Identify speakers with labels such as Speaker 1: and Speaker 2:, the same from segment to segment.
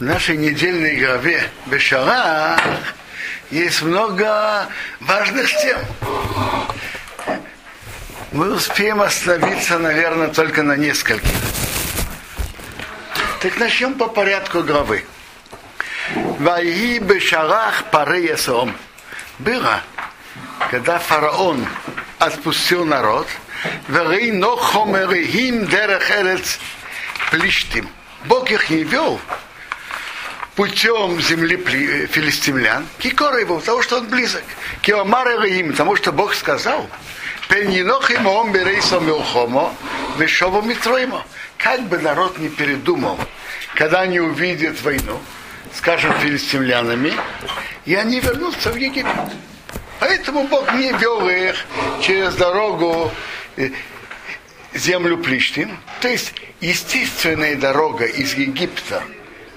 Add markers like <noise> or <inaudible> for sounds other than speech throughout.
Speaker 1: В нашей недельной главе Бешара есть много важных тем. Мы успеем остановиться, наверное, только на нескольких. Так начнем по порядку главы. Ваи Бешарах пары Ясом. Было, когда фараон отпустил народ, Варей Нохомерихим Дерех Эрец Плиштим. Бог их не вел путем земли филистимлян, кикора его, потому что он близок. Киомара им, потому что Бог сказал, Пенинохим он берейсом милхомо, вешово митроимо. Как бы народ не передумал, когда они увидят войну, скажем, филистимлянами, и они вернутся в Египет. Поэтому Бог не вел их через дорогу э, землю Плиштин. То есть естественная дорога из Египта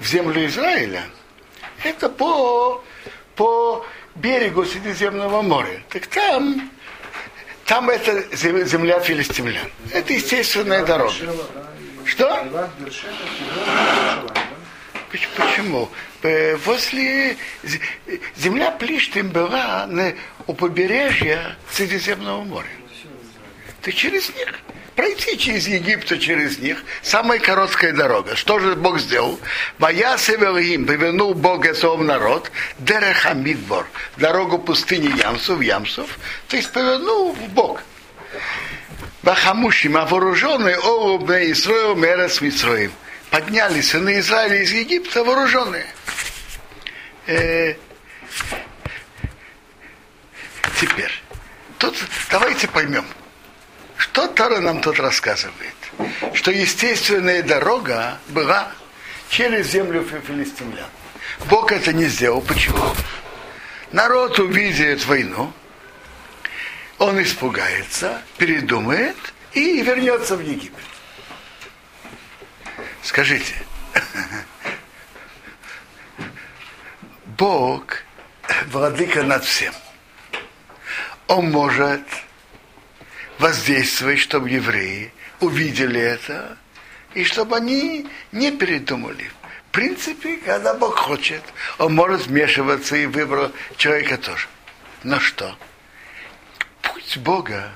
Speaker 1: в землю Израиля, это по, по берегу Средиземного моря. Так там, там это земля филистимлян. Это естественная дорога. Что? Почему? Э, возле земля Плиштим была на, у побережья Средиземного моря. Ты через них пройти через Египта, через них, самая короткая дорога. Что же Бог сделал? Моя им повернул Бог Эсов народ, Дерехамидбор, дорогу пустыни Ямсов, Ямсов, то есть повернул в Бог. Бахамушим, а вооруженные Оубне Исроил Мерес Митроим. Подняли сыны Израиля из Египта вооруженные. Э, теперь, тут давайте поймем, что Тора нам тут рассказывает? Что естественная дорога была через землю филистимлян. Бог это не сделал. Почему? Народ увидит войну, он испугается, передумает и вернется в Египет. Скажите, <laughs> Бог владыка над всем. Он может воздействовать, чтобы евреи увидели это, и чтобы они не передумали. В принципе, когда Бог хочет, Он может вмешиваться и выбрал человека тоже. Но что? Путь Бога,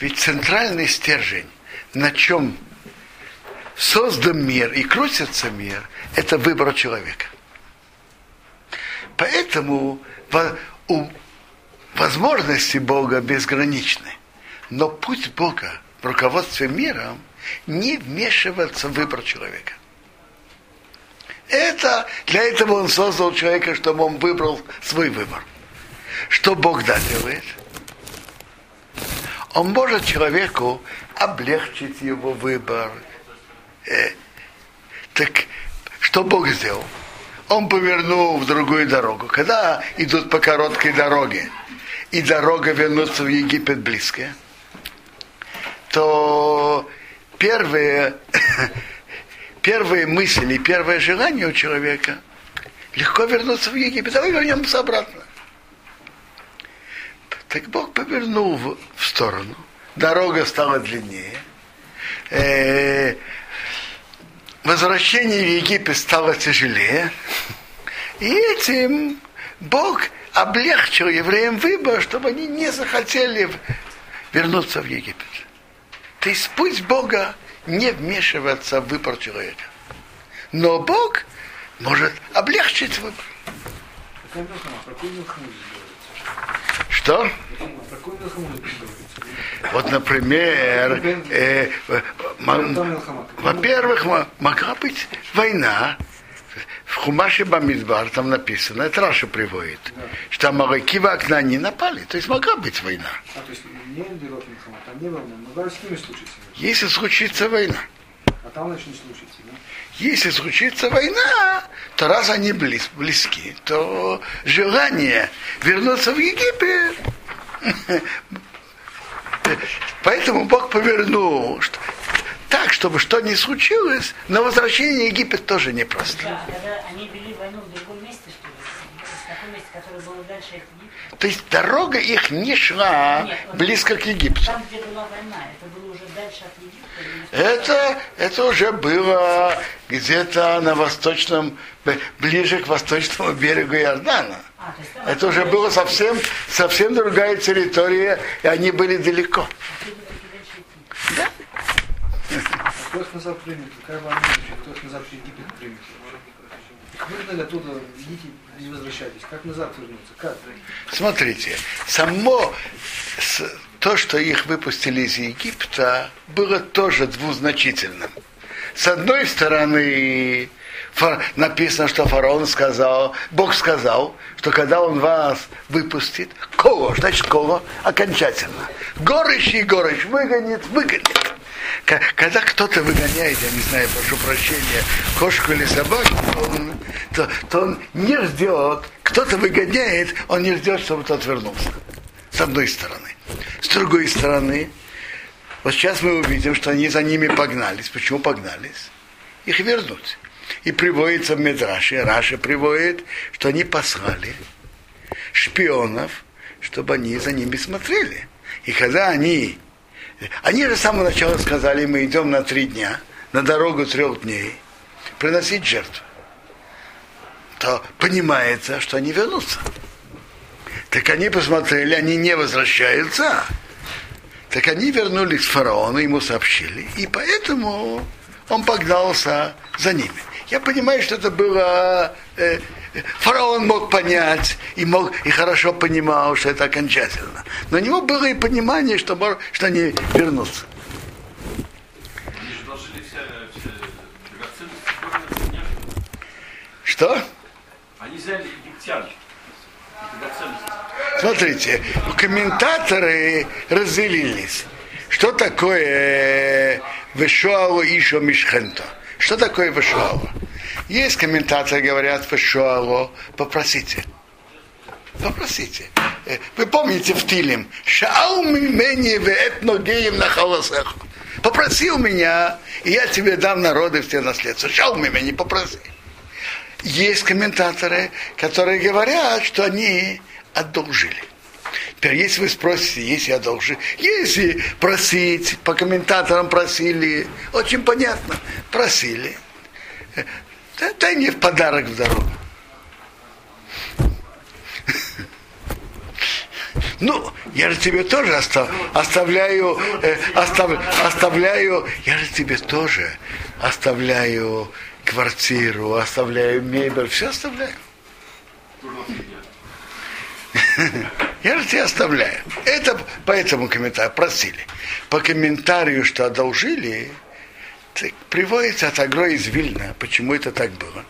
Speaker 1: ведь центральный стержень, на чем создан мир и крутится мир, это выбор человека. Поэтому возможности Бога безграничны. Но путь Бога в руководстве миром не вмешиваться в выбор человека. Это, для этого он создал человека, чтобы он выбрал свой выбор. Что Бог да делает? Он может человеку облегчить его выбор. Э, так что Бог сделал? Он повернул в другую дорогу. Когда идут по короткой дороге, и дорога вернуться в Египет близкая, то первые, <laughs> первые мысли, первое желание у человека легко вернуться в Египет. Давай вернемся обратно. Так Бог повернул в, в сторону. Дорога стала длиннее. Э, возвращение в Египет стало тяжелее. И этим Бог облегчил евреям выбор, чтобы они не захотели вернуться в Египет. То есть путь Бога не вмешиваться в выбор человека. Но Бог может облегчить выбор. Что? Вот, например, э, во-первых, могла быть война, в Хумаше Бамидбар там написано, это Раша приводит, да. что Амалаки в окна не напали, то есть могла быть война. А, то есть не там не война, могла с ними случиться. Если случится война. А там начнет случиться, да? Если случится война, то раз они близ, близки, то желание вернуться в Египет Поэтому Бог повернул, что так, чтобы что ни случилось, но возвращение в Египет тоже непросто. Да,
Speaker 2: они вели войну в другом месте, что ли? В месте? которая была дальше от Египта?
Speaker 1: То есть дорога их не шла
Speaker 2: Нет,
Speaker 1: близко к Египту.
Speaker 2: Там, где была война, это было уже дальше от Египта?
Speaker 1: Это, это уже было где-то на восточном, ближе к восточному берегу Иордана.
Speaker 2: А,
Speaker 1: Это уже было совсем, совсем другая территория, и они были далеко.
Speaker 2: идти.
Speaker 1: Да?
Speaker 3: Кто их назад примет? Какая вам будущее? Кто их назад в Египет примет? Их выгнали оттуда, идите, не возвращайтесь. Как назад вернуться? Как?
Speaker 1: Смотрите, само то, что их выпустили из Египта, было тоже двузначительным. С одной стороны, написано, что фараон сказал, Бог сказал, что когда он вас выпустит, коло, значит коло, окончательно. Горыч и горыч выгонит, выгонит. Когда кто-то выгоняет, я не знаю, прошу прощения, кошку или собаку, то он, то, то он не ждет, кто-то выгоняет, он не ждет, чтобы тот вернулся. С одной стороны. С другой стороны, вот сейчас мы увидим, что они за ними погнались. Почему погнались? Их вернуть. И приводится в Медраше, Раша приводит, что они послали шпионов, чтобы они за ними смотрели. И когда они, они же с самого начала сказали, мы идем на три дня, на дорогу трех дней, приносить жертву, то понимается, что они вернутся. Так они посмотрели, они не возвращаются. Так они вернулись к фараону, ему сообщили, и поэтому он погнался за ними. Я понимаю, что это было... э, фараон мог понять и, мог, и хорошо понимал, что это окончательно. Но у него было и понимание, что, мор- что они вернутся. Что?
Speaker 4: Они взяли египтян.
Speaker 1: Смотрите, комментаторы разделились. Что такое Вешуалу Ишо Мишхенто? Что такое Вешуалу? Есть комментаторы, говорят Вешуалу, попросите. Попросите. Э, Вы помните в Тилем? Шау мимени веэтно геем на холосеху. Попросил меня, и я тебе дам народы в те наследство. Шау мимени, попроси. Есть комментаторы, которые говорят, что они одолжили. Теперь, если вы спросите, если одолжили, если просить, по комментаторам просили, очень понятно, просили, э, да- дай мне в подарок в дорогу. <laughs> Ну, я же тебе тоже остав- оставляю, э, остав- оставляю, я же тебе тоже оставляю квартиру, оставляю мебель, все оставляю.
Speaker 4: Тоже на три дня.
Speaker 1: Я же тебя оставляю. Это по этому комментарию просили. По комментарию, что одолжили, приводится от Агро из Вильна, почему это так было.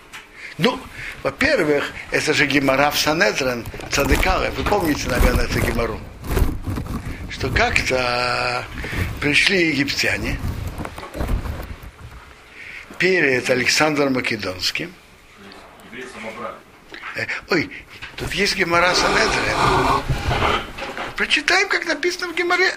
Speaker 1: Ну, во-первых, это же Гемора в Санедрен, Цадыкала. Вы помните, наверное, это Гемору. Что как-то пришли египтяне перед Александром Македонским. Ой, тут есть Гемора Санедрин. Прочитаем, как написано в Геморе.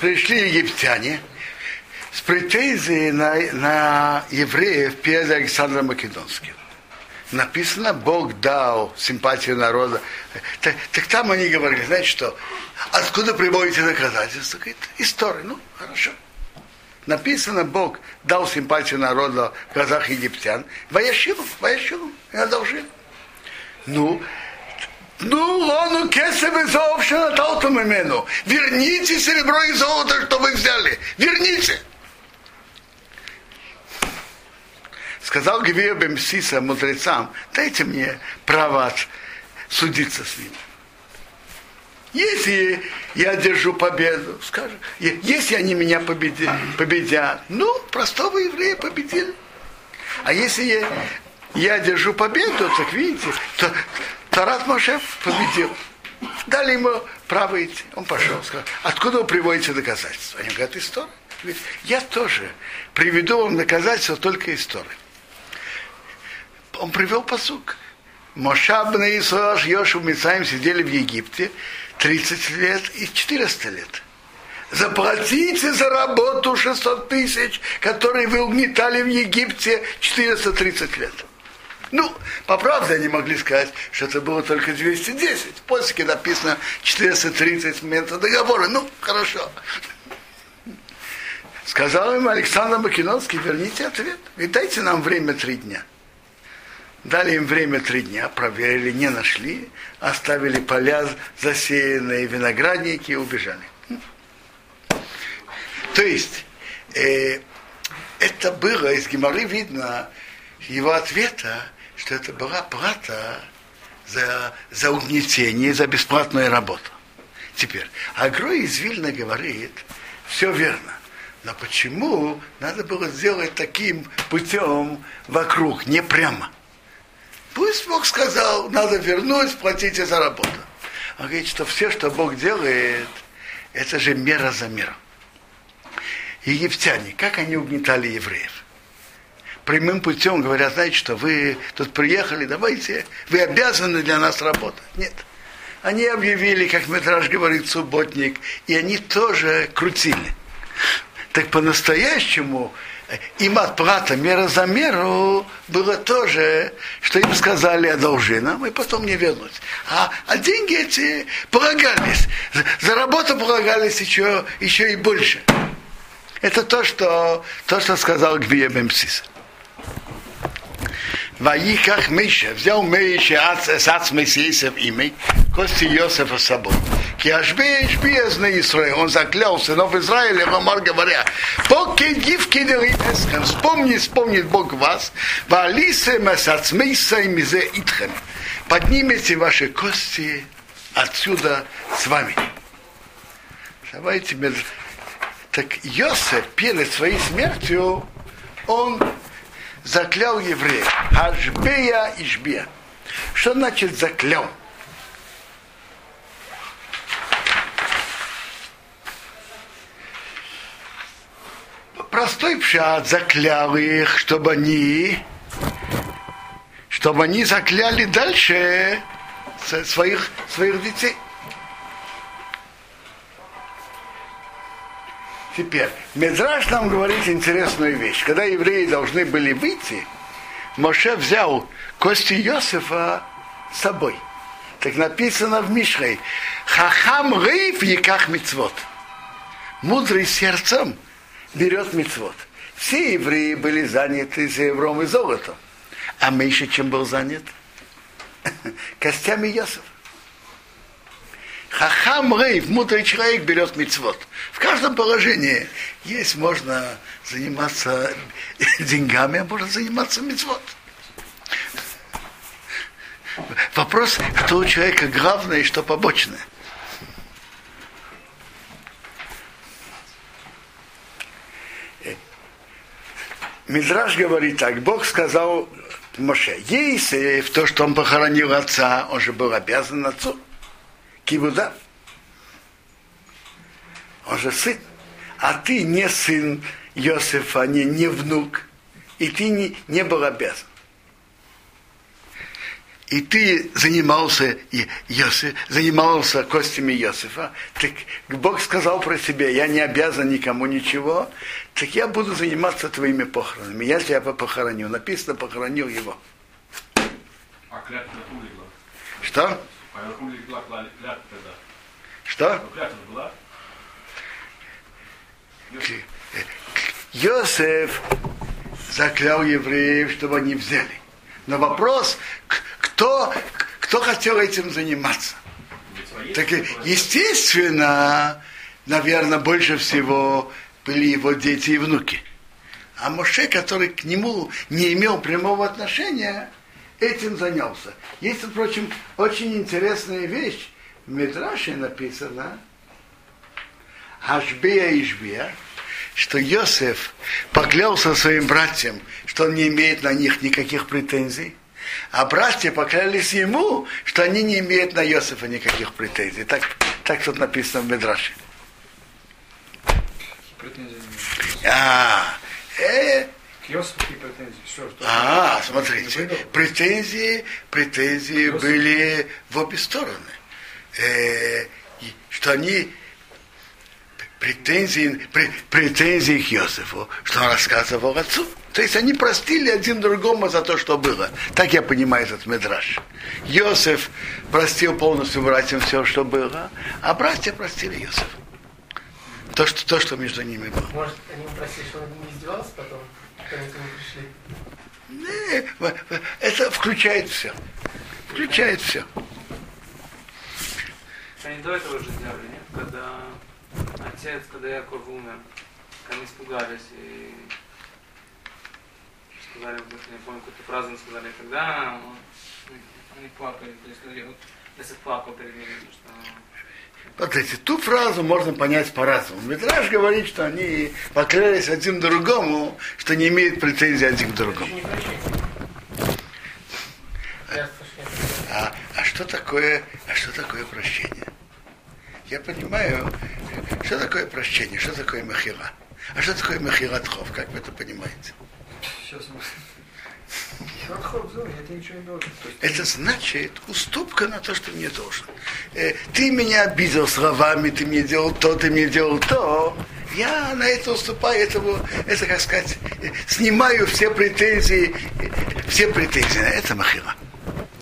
Speaker 1: Пришли египтяне с претензией на, на евреев перед Александром Македонским. Написано, Бог дал симпатию народа. Так, так там они говорили, знаете что, откуда приводите доказательства? Говорит, история. Ну, хорошо. Написано, Бог дал симпатию народа в глазах египтян. Ваяшилу, ваяшилу, и одолжили. Ну, ну, лону кесебе заовшена талтум имену. Верните серебро и золото, что вы взяли. Верните. Сказал Гвия Бемсиса мудрецам, дайте мне право судиться с ним. Если я держу победу, скажем, если они меня победи- победят, ну, простого еврея победили. А если я, я держу победу, так видите, то Тарат Моше победил. Дали ему право идти. Он пошел, сказал, откуда вы приводите доказательства? Они говорят, история. Говорит, Я тоже приведу вам доказательства только истории. Он привел посук. Мошаб и Исоаш Йошу Мицаем сидели в Египте 30 лет и 400 лет. Заплатите за работу 600 тысяч, которые вы угнетали в Египте 430 лет. Ну, по правде они могли сказать, что это было только 210. После написано 430 с момента договора. Ну, хорошо. Сказал им Александр Македонский, верните ответ. И дайте нам время три дня. Дали им время три дня, проверили, не нашли, оставили поля засеянные, виноградники и убежали. То есть, э, это было, из Геморы видно его ответа, что это была плата за, за угнетение, за бесплатную работу. Теперь, Агрой из Вильна говорит, все верно. Но почему надо было сделать таким путем вокруг, не прямо? Пусть Бог сказал, надо вернуть, платите за работу. Он говорит, что все, что Бог делает, это же мера за меру. Египтяне, как они угнетали евреев? Прямым путем говорят, знаете, что вы тут приехали, давайте, вы обязаны для нас работать. Нет. Они объявили, как Метраж говорит, субботник, и они тоже крутили. Так по-настоящему им отплата мера за меру было тоже, что им сказали одолжи нам, и потом не вернуть. А, а деньги эти полагались. За, за работу полагались еще, еще и больше. Это то, что, то, что сказал Гвия Бемсис. Ваиках Миша, взял Миша с Ацмей Сейсов имя, кости Йосефа с собой. Киашбе Ишбиезна Исраил, он заклял сынов Израиля, Ромар говоря, поки дивки Эсхем, вспомни, вспомнит Бог вас, валисе масацмейса и мизе итхем, поднимите ваши кости отсюда с вами. Давайте, так Йосеф перед своей смертью, он заклял евреев. Ашбея Ишбия. Что значит заклял? Простой пшат заклял их, чтобы они, чтобы они закляли дальше своих, своих детей. Теперь, Медраж нам говорит интересную вещь. Когда евреи должны были выйти, Моше взял кости Иосифа с собой. Так написано в Мишрей. Хахам рейв яках мицвод. Мудрый сердцем берет мицвод. Все евреи были заняты серебром и золотом. А меньше чем был занят? <laughs> Костями Иосифа. Хахам Рейв, мудрый человек берет мицвод. В каждом положении есть, можно заниматься <laughs> деньгами, а можно заниматься мицвод. Вопрос, что у человека главное и что побочное. Мидраш говорит так, Бог сказал Моше, если в то, что он похоронил отца, он же был обязан отцу. Кибуда. Он же сын. А ты не сын Иосифа, не, не внук. И ты не, не был обязан. И ты занимался, Иосиф, занимался костями Иосифа, так Бог сказал про себя, я не обязан никому ничего, так я буду заниматься твоими похоронами. Я тебя похоронил. Написано, похоронил его.
Speaker 4: А клятва?
Speaker 1: Что?
Speaker 4: А на легла клятва тогда?
Speaker 1: Что?
Speaker 4: Ну, клятва была?
Speaker 1: Йосеф заклял евреев, чтобы они взяли. Но вопрос, кто, кто хотел этим заниматься? Так, естественно, наверное, больше всего были его дети и внуки. А Моше, который к нему не имел прямого отношения, этим занялся. Есть, впрочем, очень интересная вещь В Мидраше написано, Ашбия и Ишбия, что Йосеф поклялся своим братьям, что он не имеет на них никаких претензий, а братья поклялись ему, что они не имеют на Йосефа никаких претензий. Так, так тут написано в
Speaker 3: нет.
Speaker 1: А, э,
Speaker 3: Какие претензии? Все, что
Speaker 1: а, смотрите,
Speaker 3: выдал.
Speaker 1: претензии, претензии
Speaker 3: Йосеф.
Speaker 1: были в обе стороны. Э, что они претензии, пре- претензии к Йосифу, что он рассказывал отцу. То есть они простили один другому за то, что было. Так я понимаю этот медраж. Йосиф простил полностью братьям все, что было, а братья простили Йосифа. То, что, то, что между ними было.
Speaker 5: Может, они попросили, что он не издевался потом, когда они к нему пришли.
Speaker 1: Не, в- в- Это включает все. Включает все.
Speaker 6: Они до этого же сделали, нет? Когда отец, когда Яков умер, они испугались и сказали, вот, я не помню, какую-то фразу сказали, тогда он- они плакали, то есть ну, вот Иосиф плакал перед ними, что
Speaker 1: Смотрите, ту фразу можно понять по-разному. Митраж говорит, что они поклялись один другому, что не имеют претензий один к другому. А, а что такое, а что такое прощение? Я понимаю, что такое прощение, что такое махира. А что такое махира тхов, как вы это понимаете?
Speaker 3: Сейчас мы...
Speaker 1: Это значит уступка на то, что мне должен. Э, ты меня обидел словами, ты мне делал то, ты мне делал то. Я на это уступаю, этому, это, как сказать, э, снимаю все претензии, э, все претензии. Это махира.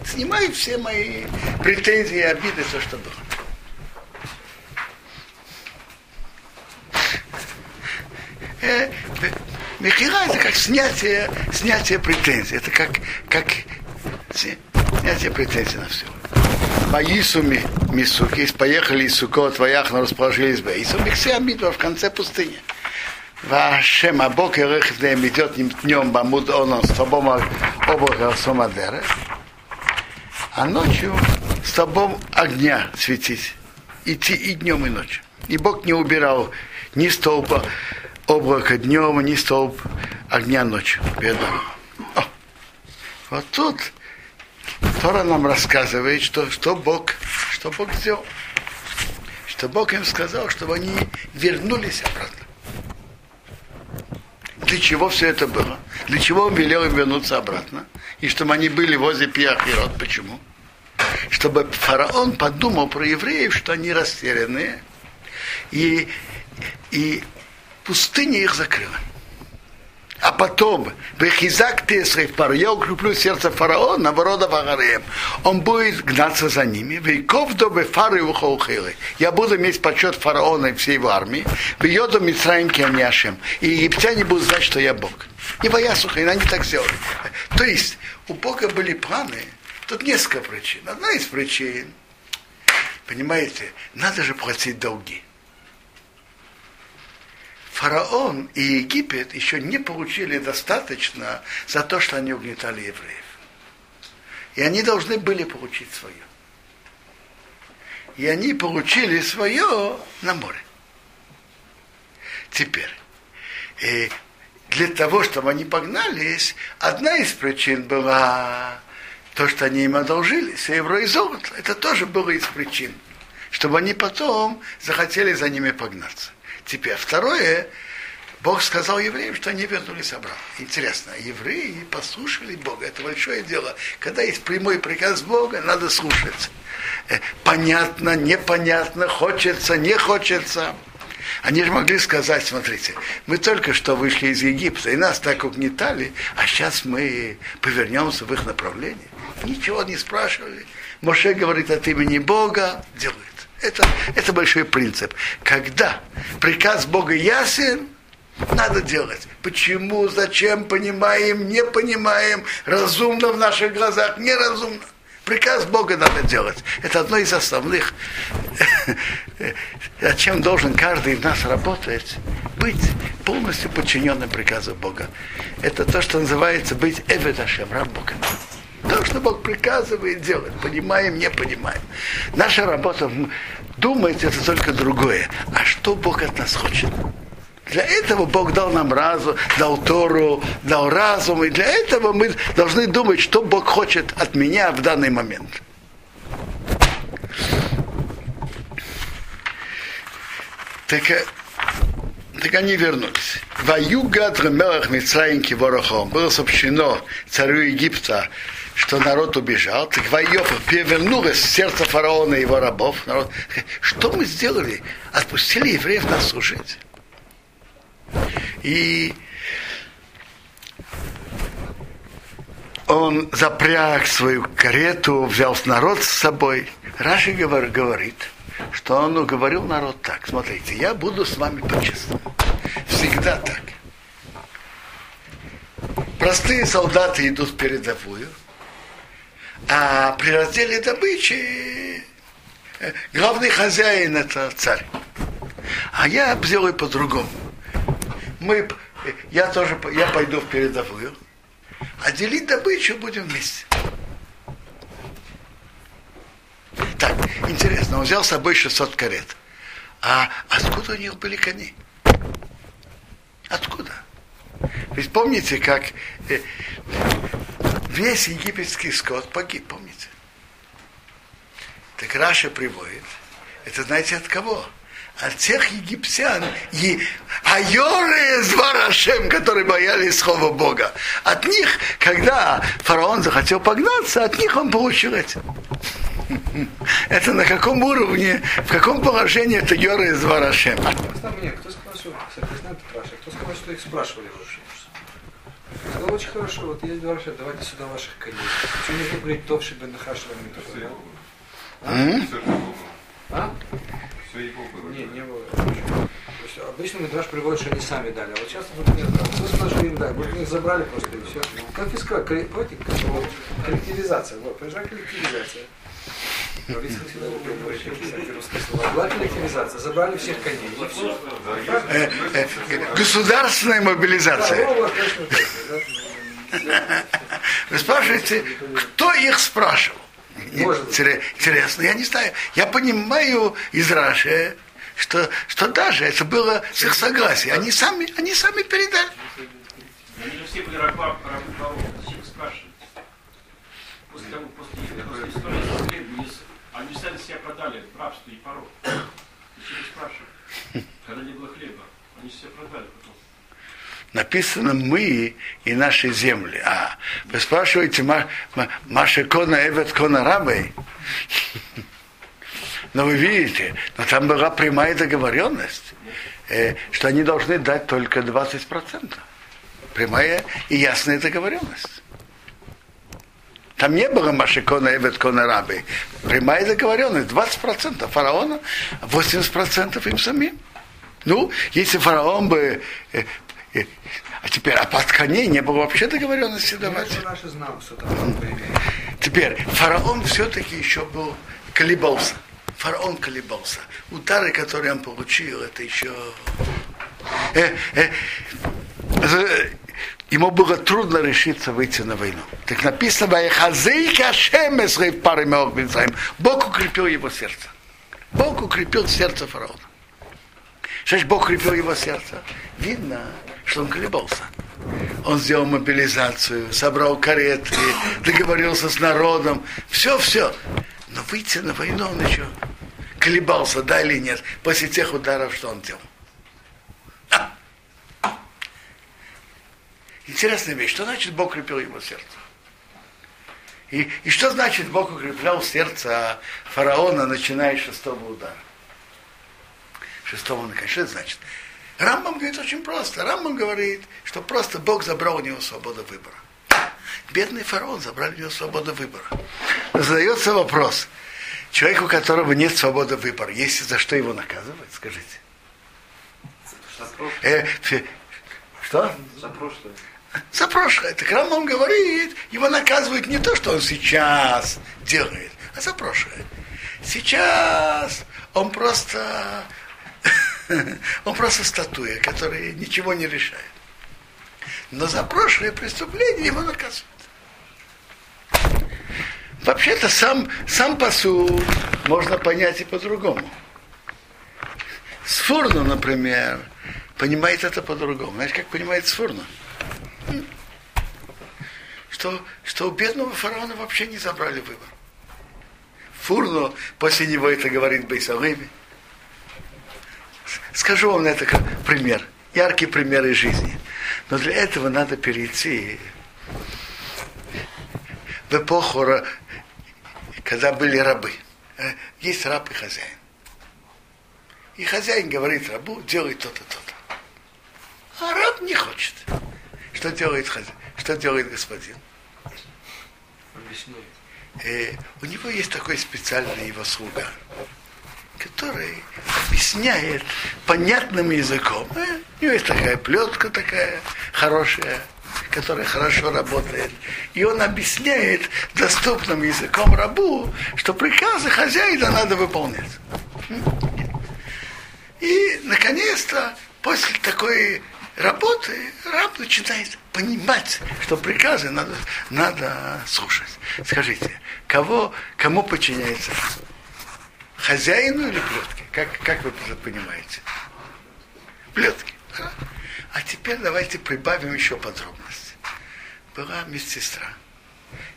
Speaker 1: Снимаю все мои претензии обиды, все, что было. Э, Мехира это как снятие, снятие претензий. Это как, как сня- снятие претензий на все. Поису ми, мисук, есть поехали из Сукот, вояхну расположились бы. Ису миксе амидва в конце пустыни. Вашем абок и рехив днем идет днем бамуд он с тобом облака сомадера, а ночью с тобом огня светить. Идти и днем, и ночью. И Бог не убирал ни столба облака днем, ни столб огня ночью. перед вот тут Тора нам рассказывает, что, что Бог, что Бог сделал. Что Бог им сказал, чтобы они вернулись обратно. Для чего все это было? Для чего он велел им вернуться обратно? И чтобы они были возле Пиахирот. Почему? Чтобы фараон подумал про евреев, что они растерянные, и, и пустыня их закрыла. А потом, Бехизак Тесрев пар, я укреплю сердце фараона, ворода Вагареем. Он будет гнаться за ними. Вейков до Бефары Ухаухилы. Я буду иметь почет фараона и всей его армии. Вейоду Мицраим Кианяшем. И египтяне будут знать, что я Бог. И Ваясуха, и они так сделали. То есть, у Бога были планы. Тут несколько причин. Одна из причин, понимаете, надо же платить долги. Фараон и Египет еще не получили достаточно за то, что они угнетали евреев. И они должны были получить свое. И они получили свое на море. Теперь, э, для того, чтобы они погнались, одна из причин была то, что они им одолжили, серебро и золото. Это тоже было из причин, чтобы они потом захотели за ними погнаться. Теперь второе, Бог сказал евреям, что они вернулись обратно. Интересно, евреи послушали Бога. Это большое дело. Когда есть прямой приказ Бога, надо слушать. Э, Понятно, непонятно, хочется, не хочется. Они же могли сказать, смотрите, мы только что вышли из Египта, и нас так угнетали, а сейчас мы повернемся в их направлении. Ничего не спрашивали. Моше говорит от имени Бога, делает. Это, это большой принцип. Когда приказ Бога ясен, надо делать. Почему, зачем, понимаем, не понимаем, разумно в наших глазах, неразумно. Приказ Бога надо делать. Это одно из основных, <laughs> о чем должен каждый из нас работать, быть полностью подчиненным приказу Бога. Это то, что называется быть Эведашем, раб Бога. То, что Бог приказывает делать, понимаем, не понимаем. Наша работа думать это только другое. А что Бог от нас хочет? Для этого Бог дал нам разум, дал Тору, дал разум, и для этого мы должны думать, что Бог хочет от меня в данный момент. Так, э, так они вернулись. Ваюгад Ремелах Мицраим Киворохом. Было сообщено царю Египта, что народ убежал. Так Вайофа перевернулось сердце фараона и его рабов. Народ, что мы сделали? Отпустили евреев нас служить. И он запряг свою карету, взял народ с собой. Раши говор- говорит, что он уговорил народ так. Смотрите, я буду с вами по-честному. Всегда так. Простые солдаты идут в передовую, а при разделе добычи э, главный хозяин это царь. А я сделаю по-другому. Мы, э, я тоже я пойду в передовую, а делить добычу будем вместе. Так, интересно, он взял с собой 600 карет. А откуда у них были кони? Откуда? Ведь помните, как э, весь египетский скот погиб, помните? Так Раша приводит, это знаете от кого? От тех египтян, и айоры из Варашем, которые боялись слова Бога. От них, когда фараон захотел погнаться, от них он получил это. <laughs> Это на каком уровне, в каком положении это Йора из Варашем?
Speaker 3: Кто сказал, что, их спрашивали вообще? Сказал очень хорошо, вот есть Раша, давайте сюда ваших коней. Почему нужно говорить Товши бен Нахашева
Speaker 1: М?
Speaker 3: А?
Speaker 4: Было.
Speaker 3: Не, не было. То есть обычно Мидраш приводит, что они сами дали, а вот сейчас вот нет, да. Кто сказал, что им дали? Вот их забрали просто и все. Конфиска, коллективизация, вот, пришла коллективизация. Была коллективизация, забрали всех коней,
Speaker 1: Государственная мобилизация. <laughs> Вы спрашиваете, кто их спрашивал? Интересно, я не знаю. Я понимаю из Раши, что, что даже это было с их согласия. Они сами, они сами передали.
Speaker 4: Они же все были рабы, рабы. Зачем спрашивать? После того, после, после истории с хлебом, они с- они сами себя продали в рабство и порог. Зачем спрашивать? Когда не было хлеба, они себя продали потом.
Speaker 1: Написано мы и наши земли. А вы спрашиваете, Ма- Ма- Маша Кона Эвет Кона Рабой? Но вы видите, но там была прямая договоренность, э, что они должны дать только 20%. Прямая и ясная договоренность. Там не было Машикона Эвет Кона Рабы. Прямая договоренность, 20% фараона, 80% им самим. Ну, если фараон бы... а теперь, а под коней не было вообще договоренности давать.
Speaker 3: Знал.
Speaker 1: Теперь, фараон все-таки еще был, колебался. Фараон колебался. Удары, которые он получил, это еще... Э, э, э, ему было трудно решиться выйти на войну. Так написано, «Ваехазейка шемес пары Бог укрепил его сердце. Бог укрепил сердце фараона. Значит Бог укрепил его сердце? Видно, что он колебался. Он сделал мобилизацию, собрал кареты, договорился с народом. Все-все. Но выйти на войну он еще колебался, да или нет, после тех ударов, что он делал. Интересная вещь. Что значит Бог укрепил его сердце? И, и что значит Бог укреплял сердце фараона, начиная с шестого удара? Шестого наконец. Что это значит? Рамбам говорит очень просто. Рамбам говорит, что просто Бог забрал у него свободу выбора. Бедный фараон забрали у него свободу выбора. Задается вопрос. Человек, у которого нет свободы выбора, есть за что его наказывать, скажите? Э, что?
Speaker 6: За прошлое.
Speaker 1: За прошлое. Так Рамбам говорит, его наказывают не то, что он сейчас делает, а за прошлое. Сейчас он просто <laughs> он просто статуя, которая ничего не решает. Но за прошлое преступление его наказывают. Вообще-то сам, сам посуд можно понять и по-другому. Сфурну, например, понимает это по-другому. Знаешь, как понимает Сфурну? Что, что у бедного фараона вообще не забрали выбор. Фурно после него это говорит Бейсалыми. Скажу вам это как пример, яркий пример из жизни. Но для этого надо перейти в эпоху, когда были рабы. Э, Есть раб и хозяин. И хозяин говорит рабу, делай то-то, то-то. А раб не хочет. Что делает хозяин? Что делает господин?
Speaker 3: Объясняет.
Speaker 1: Э, у него есть такой специальный его слуга, который объясняет понятным языком. Э, у него есть такая плетка такая хорошая, которая хорошо работает. И он объясняет доступным языком рабу, что приказы хозяина надо выполнять. И, наконец-то, после такой работы раб начинает понимать, что приказы надо, надо слушать. Скажите, кого, кому подчиняется? Хозяину или плетке? Как, как вы понимаете? Плетки. да? А теперь давайте прибавим еще подробности. Была медсестра,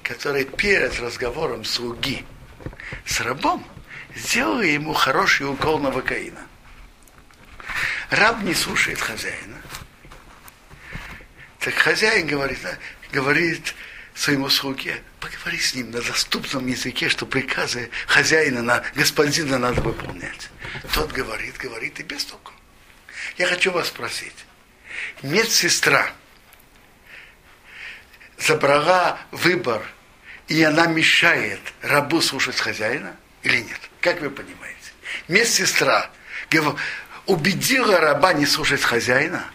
Speaker 1: которая перед разговором слуги с рабом сделала ему хороший укол новокаина. Раб не слушает хозяина. Так хозяин говорит, говорит своему слуге, поговори с ним на доступном языке, что приказы хозяина, на, господина надо выполнять. Тот говорит, говорит и без толку. Я хочу вас спросить. Медсестра забрала выбор, и она мешает рабу слушать хозяина или нет? Как вы понимаете? Медсестра убедила раба не слушать хозяина,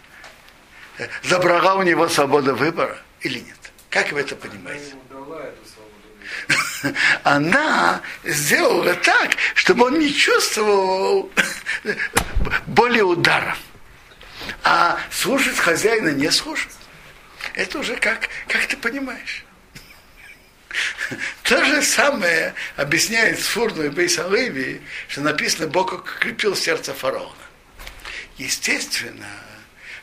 Speaker 1: э, забрала у него свободу выбора или нет? Как вы это понимаете? <laughs> Она сделала так, чтобы он не чувствовал более ударов. А слушать хозяина не слушать. Это уже как, как ты понимаешь. <laughs> То же самое объясняет Сфурну и Бейсалыви, что написано, Бог укрепил сердце фараона. Естественно,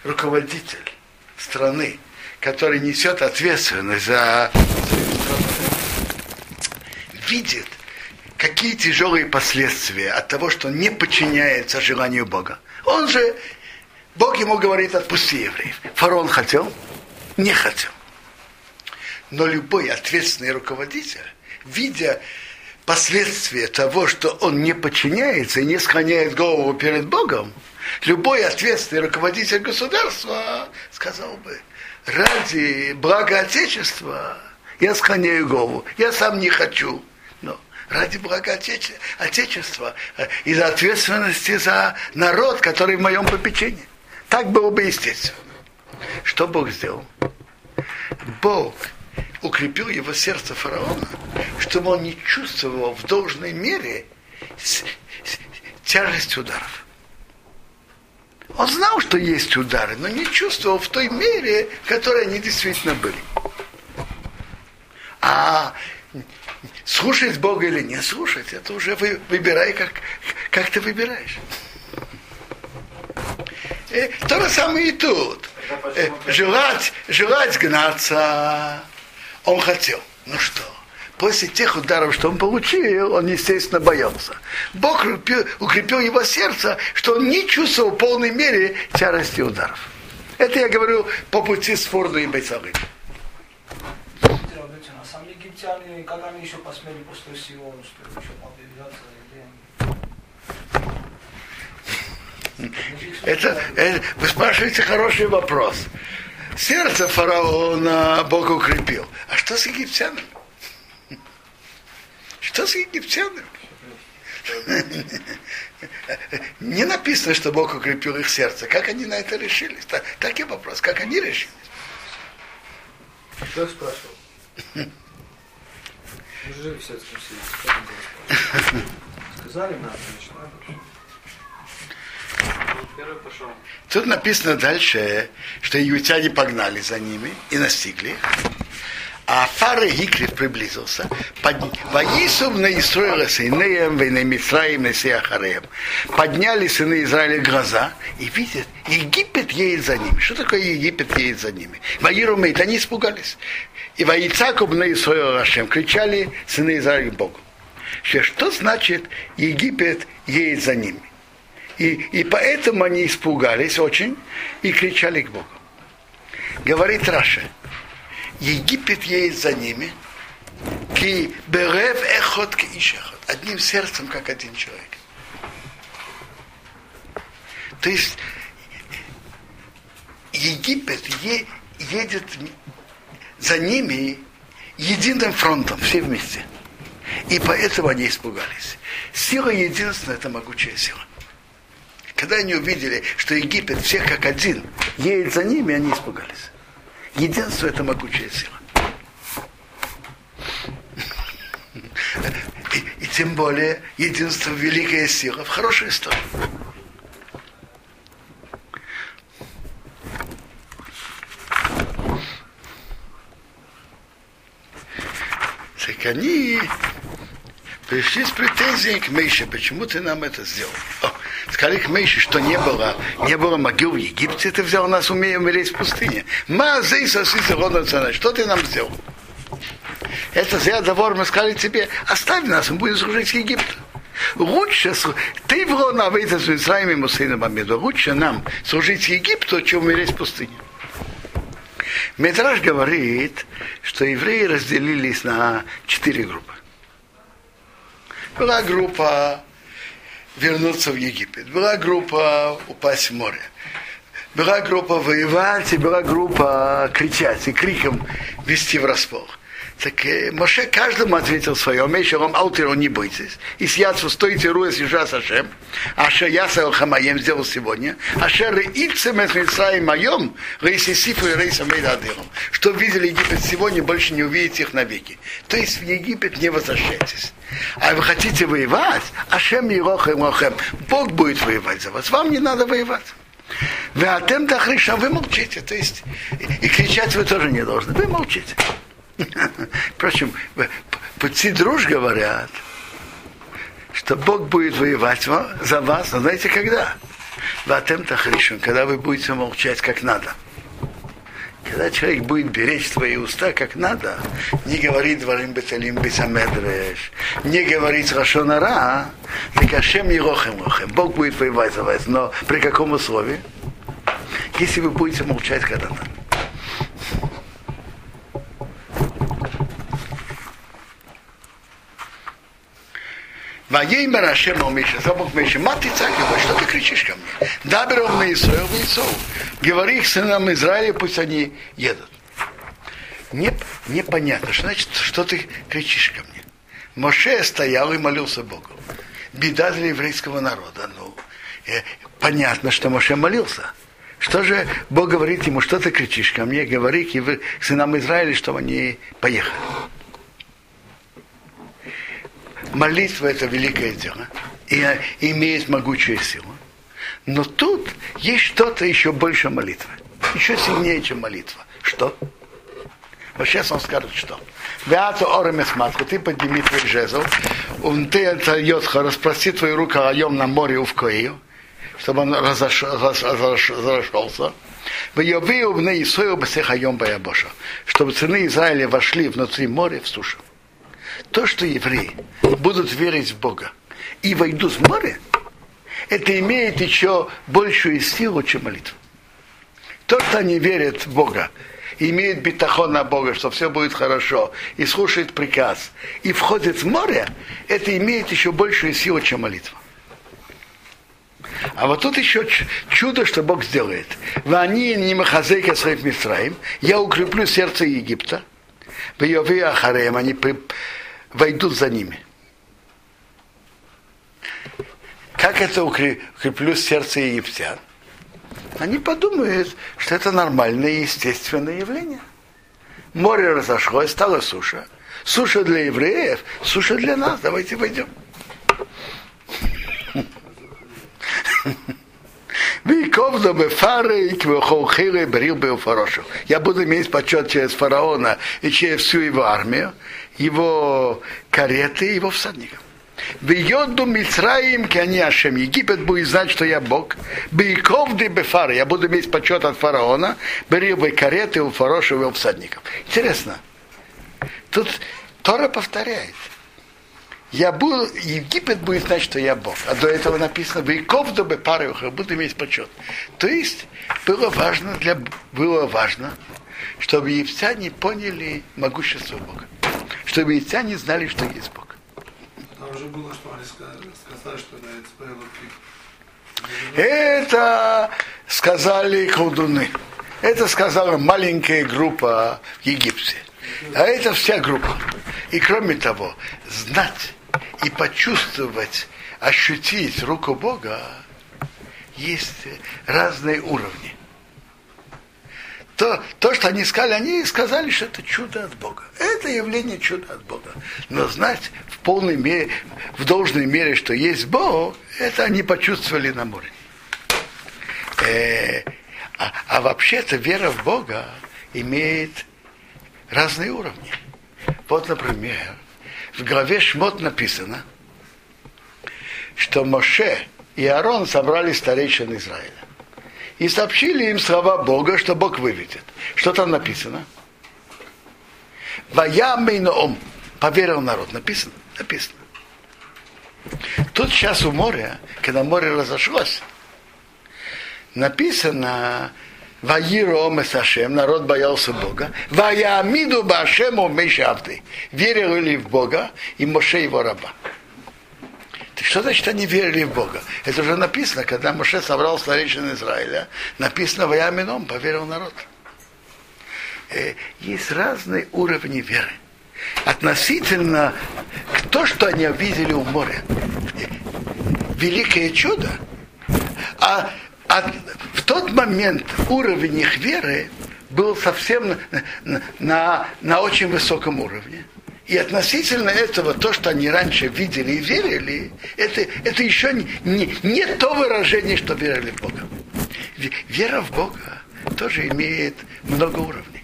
Speaker 1: руководитель страны, который несет ответственность за видит, какие тяжелые последствия от того, что не подчиняется желанию Бога. Он же, Бог ему говорит, отпусти евреев. Фараон хотел, не хотел. Но любой ответственный руководитель, видя последствия того, что он не подчиняется и не склоняет голову перед Богом, любой ответственный руководитель государства сказал бы, ради блага Отечества я склоняю голову, я сам не хочу, но ради блага Отече- Отечества, э, из-за ответственности за народ, который в моем попечении. Так было бы естественно. Что Бог сделал? Бог укрепил его сердце фараона, чтобы он не чувствовал в должной мере тяжесть ударов. Он знал, что есть удары, но не чувствовал в той мере, в которой они действительно были. А слушать Бога или не слушать, это уже вы, выбирай, как, как ты выбираешь. Э, то же самое и тут. Э, желать, желать гнаться он хотел. Ну что, после тех ударов, что он получил, он, естественно, боялся. Бог укрепил, его сердце, что он не чувствовал в полной мере тяжести ударов. Это я говорю по пути с Форду и
Speaker 7: Равдотин, а сами египтяне, как они еще посмели после всего, что еще они?
Speaker 1: Это, это- вы спрашиваете хороший вопрос. Сердце фараона Бог укрепил. А что с египтянами? Что с египтянами? Не написано, что Бог укрепил их сердце. Как они на это решились? Так, так и вопрос, как они решились?
Speaker 3: Кто спрашивал? Мы жили в Советском Союзе. Сказали надо, значит
Speaker 6: пошел.
Speaker 1: Тут написано дальше, что египтяне погнали за ними и настигли их. А Пара Гикрит приблизился. Воисов на Исроила Сейнеем, Вейнемисраем, Несеахареем. Подняли сыны Израиля глаза и видят, Египет едет за ними. Что такое Египет едет за ними? Ваирумейт, они испугались. И воицакуб на Исроила Рашем кричали сыны Израиля Богу. Что значит Египет едет за ними? И, и поэтому они испугались очень и кричали к Богу. Говорит Раша, Египет едет за ними, ки берев эхот ки ишехот, одним сердцем, как один человек. То есть Египет е, едет за ними единым фронтом, все вместе. И поэтому они испугались. Сила единственная – это могучая сила. Когда они увидели, что Египет всех как один едет за ними, они испугались. Единство – это могучая сила. И, и тем более единство – великая сила в хорошую сторону. Так они пришли с претензией к Мейше, почему ты нам это сделал? О, сказали к Мейше, что не было, не было могил в Египте, ты взял нас, умея умереть в пустыне. Ма что ты нам сделал? Это зря довор, мы сказали тебе, оставь нас, мы будем служить в Египте. Лучше, ты в Рона выйдешь с Израилем и Мусейном Амеду, лучше нам служить Египту, чем умереть в пустыне. Медраж говорит, что евреи разделились на четыре группы. Была группа вернуться в Египет, была группа упасть в море, была группа воевать, и была группа кричать и криком вести в располох. Так э, Моше каждому ответил свое, Мешером Алтеру не бойтесь. И с Яцу стойте руя сижа Сашем. Аша Яса Хамаем сделал сегодня. Аша Реицем Эсмитсай Майом, Рейсисифу и Рейсом Эйдадыром. Что видели Египет сегодня, больше не увидите их навеки. То есть в Египет не возвращайтесь. А вы хотите воевать? Ашем Ерохем Рохем. Бог будет воевать за вас. Вам не надо воевать. Вы атем дахриша, вы молчите. То есть и кричать вы тоже не должны. Вы молчите. <laughs> Впрочем, пути друж говорят, что Бог будет воевать за вас, но знаете когда? В атем тахришун, когда вы будете молчать как надо. Когда человек будет беречь свои уста как надо, не говорит дворим беталим бисамедреш, не говорит рашонара, так Ашем не рохем рохем. Бог будет воевать за вас, но при каком условии? Если вы будете молчать когда надо. Ваеймер Ашем Миша, Забог Миша, мать Ицакова, что ты кричишь ко мне? Даберов на Исраил, Исоу. Говори их сынам Израиля, пусть они едут. Не, непонятно, что значит, что ты кричишь ко мне. Моше стоял и молился Богу. Беда для еврейского народа. Ну, понятно, что Моше молился. Что же Бог говорит ему, что ты кричишь ко мне, говори к сынам Израиля, чтобы они поехали молитва это великое дело и имеет могучую силу. Но тут есть что-то еще больше молитвы. Еще сильнее, чем молитва. Что? Вот сейчас он скажет, что. Беато оремес матку, ты подними твой жезл, он ты это йотха, распрости твою руку раем на море у Вкоию, чтобы он разошелся. Выявил в ней свою бесехайом баябоша, чтобы сыны Израиля вошли внутри моря в сушу то, что евреи будут верить в Бога и войдут в море, это имеет еще большую силу, чем молитва. То, что они верят в Бога, имеют битахон на Бога, что все будет хорошо, и слушает приказ, и входит в море, это имеет еще большую силу, чем молитва. А вот тут еще чудо, что Бог сделает. Вани не махазейка своих Мисраим, я укреплю сердце Египта, в Йови Ахареем, они войдут за ними. Как это укреплю сердце египтян? Они подумают, что это нормальное естественное явление. Море разошлось, стала суша. Суша для евреев, суша для нас. Давайте войдем. Я буду иметь почет через фараона и через всю его армию, его кареты, его всадников. Вейоду Мицраим, они Ашем. Египет будет знать, что я Бог. Бейковды бефары. Я буду иметь почет от фараона. Бери бы кареты у фароша его всадников. Интересно. Тут Тора повторяет. Я буду, Египет будет знать, что я Бог. А до этого написано, Вейков до пары буду иметь почет. То есть было важно, для, было важно, чтобы египтяне поняли могущество Бога. Чтобы египтяне знали, что есть Бог.
Speaker 3: Там уже было, что они сказали, что на Это
Speaker 1: сказали колдуны. Это сказала маленькая группа в Египте. А это вся группа. И кроме того, знать и почувствовать, ощутить руку Бога, есть разные уровни. То, то, что они сказали, они сказали, что это чудо от Бога. Это явление чуда от Бога. Но знать в полной мере, в должной мере, что есть Бог, это они почувствовали на море. Э, а, а вообще-то вера в Бога имеет разные уровни. Вот, например, в главе Шмот написано, что Моше и Аарон собрали старейшин Израиля. И сообщили им слова Бога, что Бог выведет. Что там написано? Ваямейноом. Поверил народ. Написано? Написано. Тут сейчас у моря, когда море разошлось, написано Ваиру Сашем, народ боялся Бога. Ваямиду Башему Мешавды. Верили ли в Бога и Моше его раба. Что значит они верили в Бога? Это уже написано, когда Моше собрал старейшин Израиля, написано Ваямином, поверил народ. Э, есть разные уровни веры. Относительно то, что они увидели у моря. Великое чудо. А а в тот момент уровень их веры был совсем на, на, на очень высоком уровне. И относительно этого, то, что они раньше видели и верили, это, это еще не, не, не то выражение, что верили в Бога. Вера в Бога тоже имеет много уровней.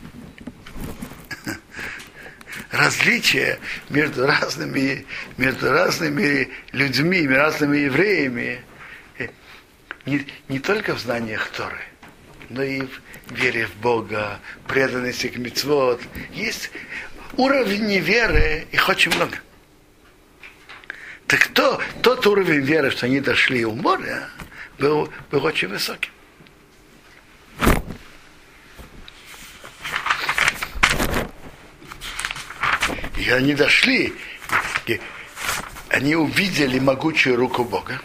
Speaker 1: Различия между разными, между разными людьми, разными евреями не, не только в знаниях Торы, но и в вере в Бога, преданности к мецвод. Есть уровни веры, их очень много. Так то, тот уровень веры, что они дошли у моря, был, был очень высокий. И они дошли, они увидели могучую руку Бога.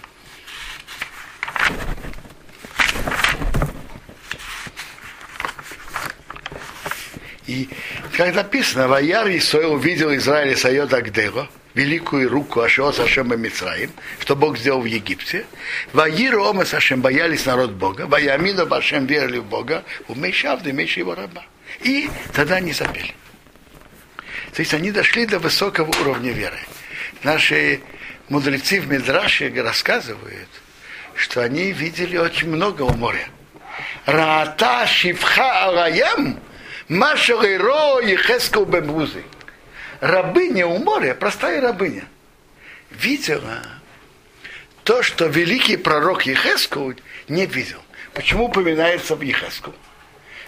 Speaker 1: И как написано, Ваяр Исоил увидел Израиль Сайот Агдеро, великую руку Ашиос Ашем и Мицраим, что Бог сделал в Египте. Ваиру Омас Ашем боялись народ Бога, Ваямину Башем верили в Бога, умейшавды, меньше его раба. И тогда они запели. То есть они дошли до высокого уровня веры. Наши мудрецы в Медраше рассказывают, что они видели очень много у моря. Рата шифха алаям Машалиро Ехескал Бембузы. Рабыня у моря, простая рабыня, видела то, что великий пророк Ехескал не видел. Почему упоминается в Ехескал?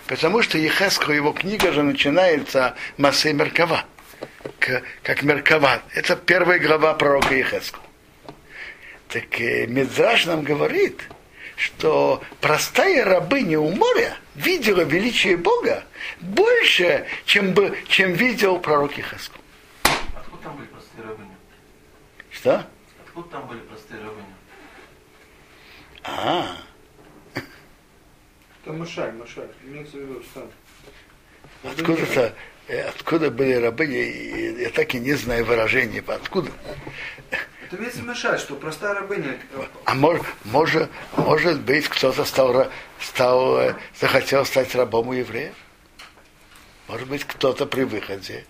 Speaker 1: Потому что Ехескал, его книга же начинается Масей Меркава, как Меркава. Это первая глава пророка Ехескал. Так э, Медраж нам говорит, что простая рабыня у моря видела величие Бога больше, чем, бы, чем видел пророк Ихаску.
Speaker 8: Откуда там были простые рабыни?
Speaker 1: Что?
Speaker 8: Откуда там были простые рабыни?
Speaker 1: А.
Speaker 3: Там Машаль, Машаль. Имеется в виду, что
Speaker 1: Откуда-то, э, откуда были рабыни, я так и не знаю выражения, откуда.
Speaker 3: Это имеется Машаль, что простая рабыня.
Speaker 1: А может, может, может быть, кто-то стал, стал, э, захотел стать рабом у евреев? Может быть, кто-то при выходе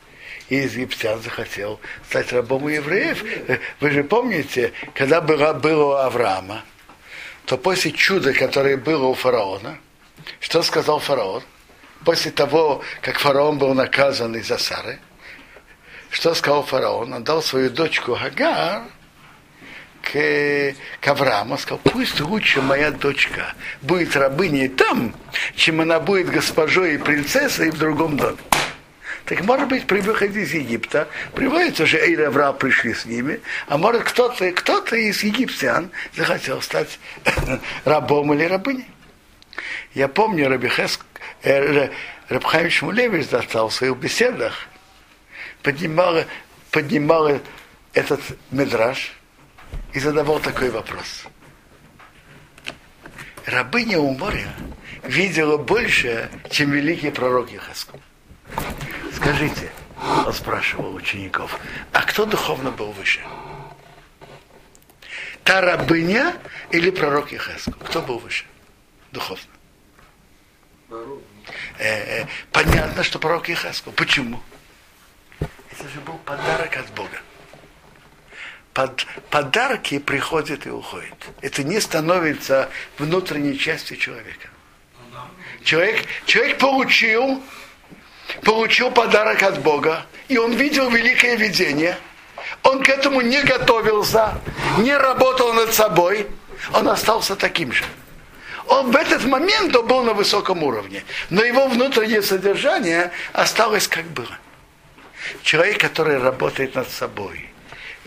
Speaker 1: из египтян захотел стать рабом у евреев. Вы же помните, когда было, было у Авраама, то после чуда, которое было у фараона, что сказал фараон? После того, как фараон был наказан из-за Сары, что сказал фараон? Он дал свою дочку Хагар к, к Аврааму, сказал, пусть лучше моя дочка будет рабыней там, чем она будет госпожой и принцессой в другом доме. Так может быть, при выходе из Египта приводится же Эйр и Авраам пришли с ними, а может кто-то кто из египтян захотел стать <laughs> рабом или рабыней. Я помню, Раби Хеск, э, Рабхайм Шмулевич достал в своих беседах, поднимал, поднимал этот медраж и задавал такой вопрос. Рабыня у видела больше, чем великий пророк Ехасков. Скажите, он спрашивал учеников, а кто духовно был выше? Та рабыня или пророк Ехеску? Кто был выше? Духовно. Э, э, понятно, что пророк Ехеску. Почему? Это же был подарок от Бога. Под, подарки приходят и уходят. Это не становится внутренней частью человека. Человек, человек получил получил подарок от Бога, и он видел великое видение, он к этому не готовился, не работал над собой, он остался таким же. Он в этот момент он был на высоком уровне, но его внутреннее содержание осталось как было. Человек, который работает над собой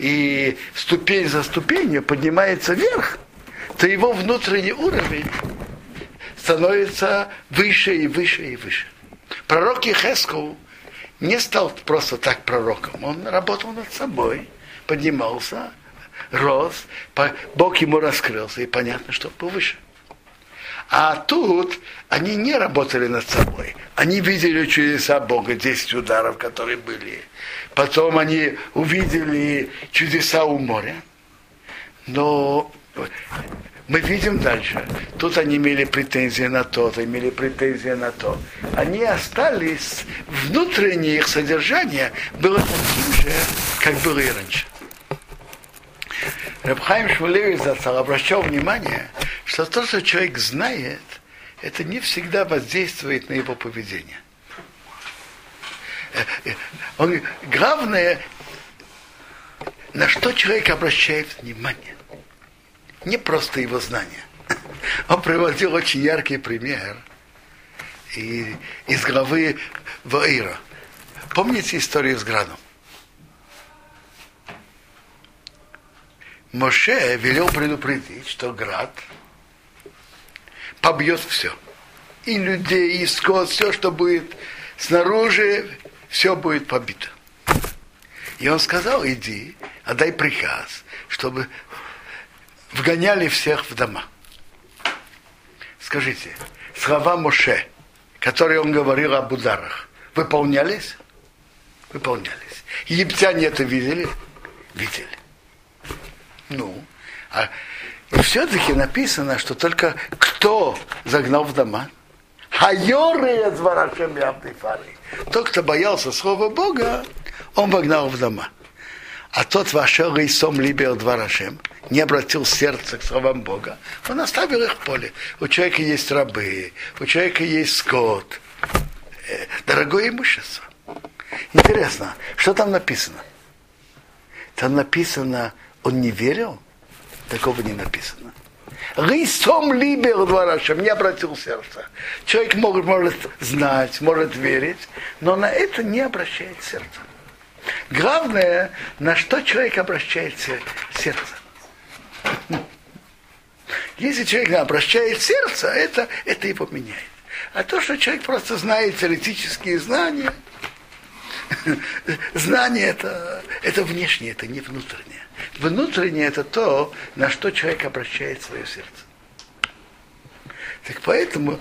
Speaker 1: и ступень за ступенью поднимается вверх, то его внутренний уровень становится выше и выше и выше. Пророк Ехесков не стал просто так пророком. Он работал над собой, поднимался, рос, Бог ему раскрылся, и понятно, что повыше. А тут они не работали над собой. Они видели чудеса Бога, 10 ударов, которые были. Потом они увидели чудеса у моря. Но мы видим дальше. Тут они имели претензии на то, имели претензии на то. Они остались, внутреннее их содержание было таким же, как было и раньше. Рабхайм Шмулевич застал, обращал внимание, что то, что человек знает, это не всегда воздействует на его поведение. Э, э, он, главное, на что человек обращает внимание не просто его знания. Он приводил очень яркий пример из главы Ваира. Помните историю с Градом? Моше велел предупредить, что град побьет все. И людей, и скот, все, что будет снаружи, все будет побито. И он сказал, иди, отдай приказ, чтобы вгоняли всех в дома. Скажите, слова Моше, которые он говорил об ударах, выполнялись? Выполнялись. Египтяне это видели? Видели. Ну, а и все-таки написано, что только кто загнал в дома? Хайоры дворашем фары. Тот, кто боялся слова Бога, он вогнал в дома. А тот вошел и сом либер дворашем, не обратил сердце к словам Бога, он оставил их в поле. У человека есть рабы, у человека есть скот, э, дорогое имущество. Интересно, что там написано? Там написано, он не верил? Такого не написано. Рисом либер дворашем, не обратил сердце. Человек может, может знать, может верить, но на это не обращает сердце. Главное, на что человек обращает сердце. Если человек обращает сердце, это, это его меняет. А то, что человек просто знает теоретические знания, <laughs> знание это, это внешнее, это не внутреннее. Внутреннее это то, на что человек обращает свое сердце. Так поэтому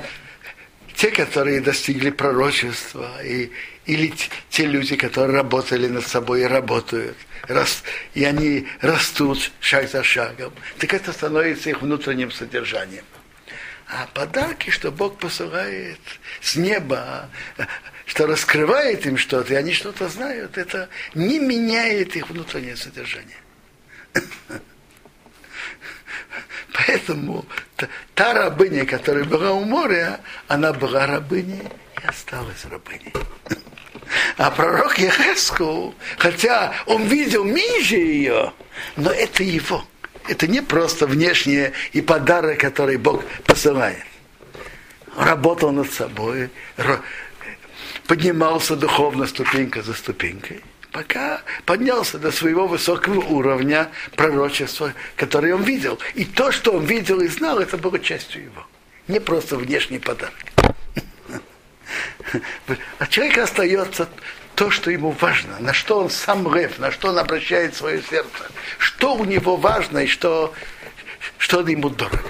Speaker 1: те, которые достигли пророчества, и, или те люди, которые работали над собой и работают, рас, и они растут шаг за шагом, так это становится их внутренним содержанием. А подарки, что Бог посылает с неба, что раскрывает им что-то, и они что-то знают, это не меняет их внутреннее содержание. <coughs> Поэтому та, рабыня, которая была у моря, она была рабыней и осталась рабыней. А пророк Ехеску, хотя он видел ниже ее, но это его. Это не просто внешнее и подарок, который Бог посылает. Работал над собой, поднимался духовно ступенька за ступенькой, пока поднялся до своего высокого уровня пророчества, который он видел. И то, что он видел и знал, это было частью его. Не просто внешний подарок. <laughs> А человек остается то, что ему важно, на что он сам лев, на что он обращает свое сердце, что у него важно и что, что ему дорого.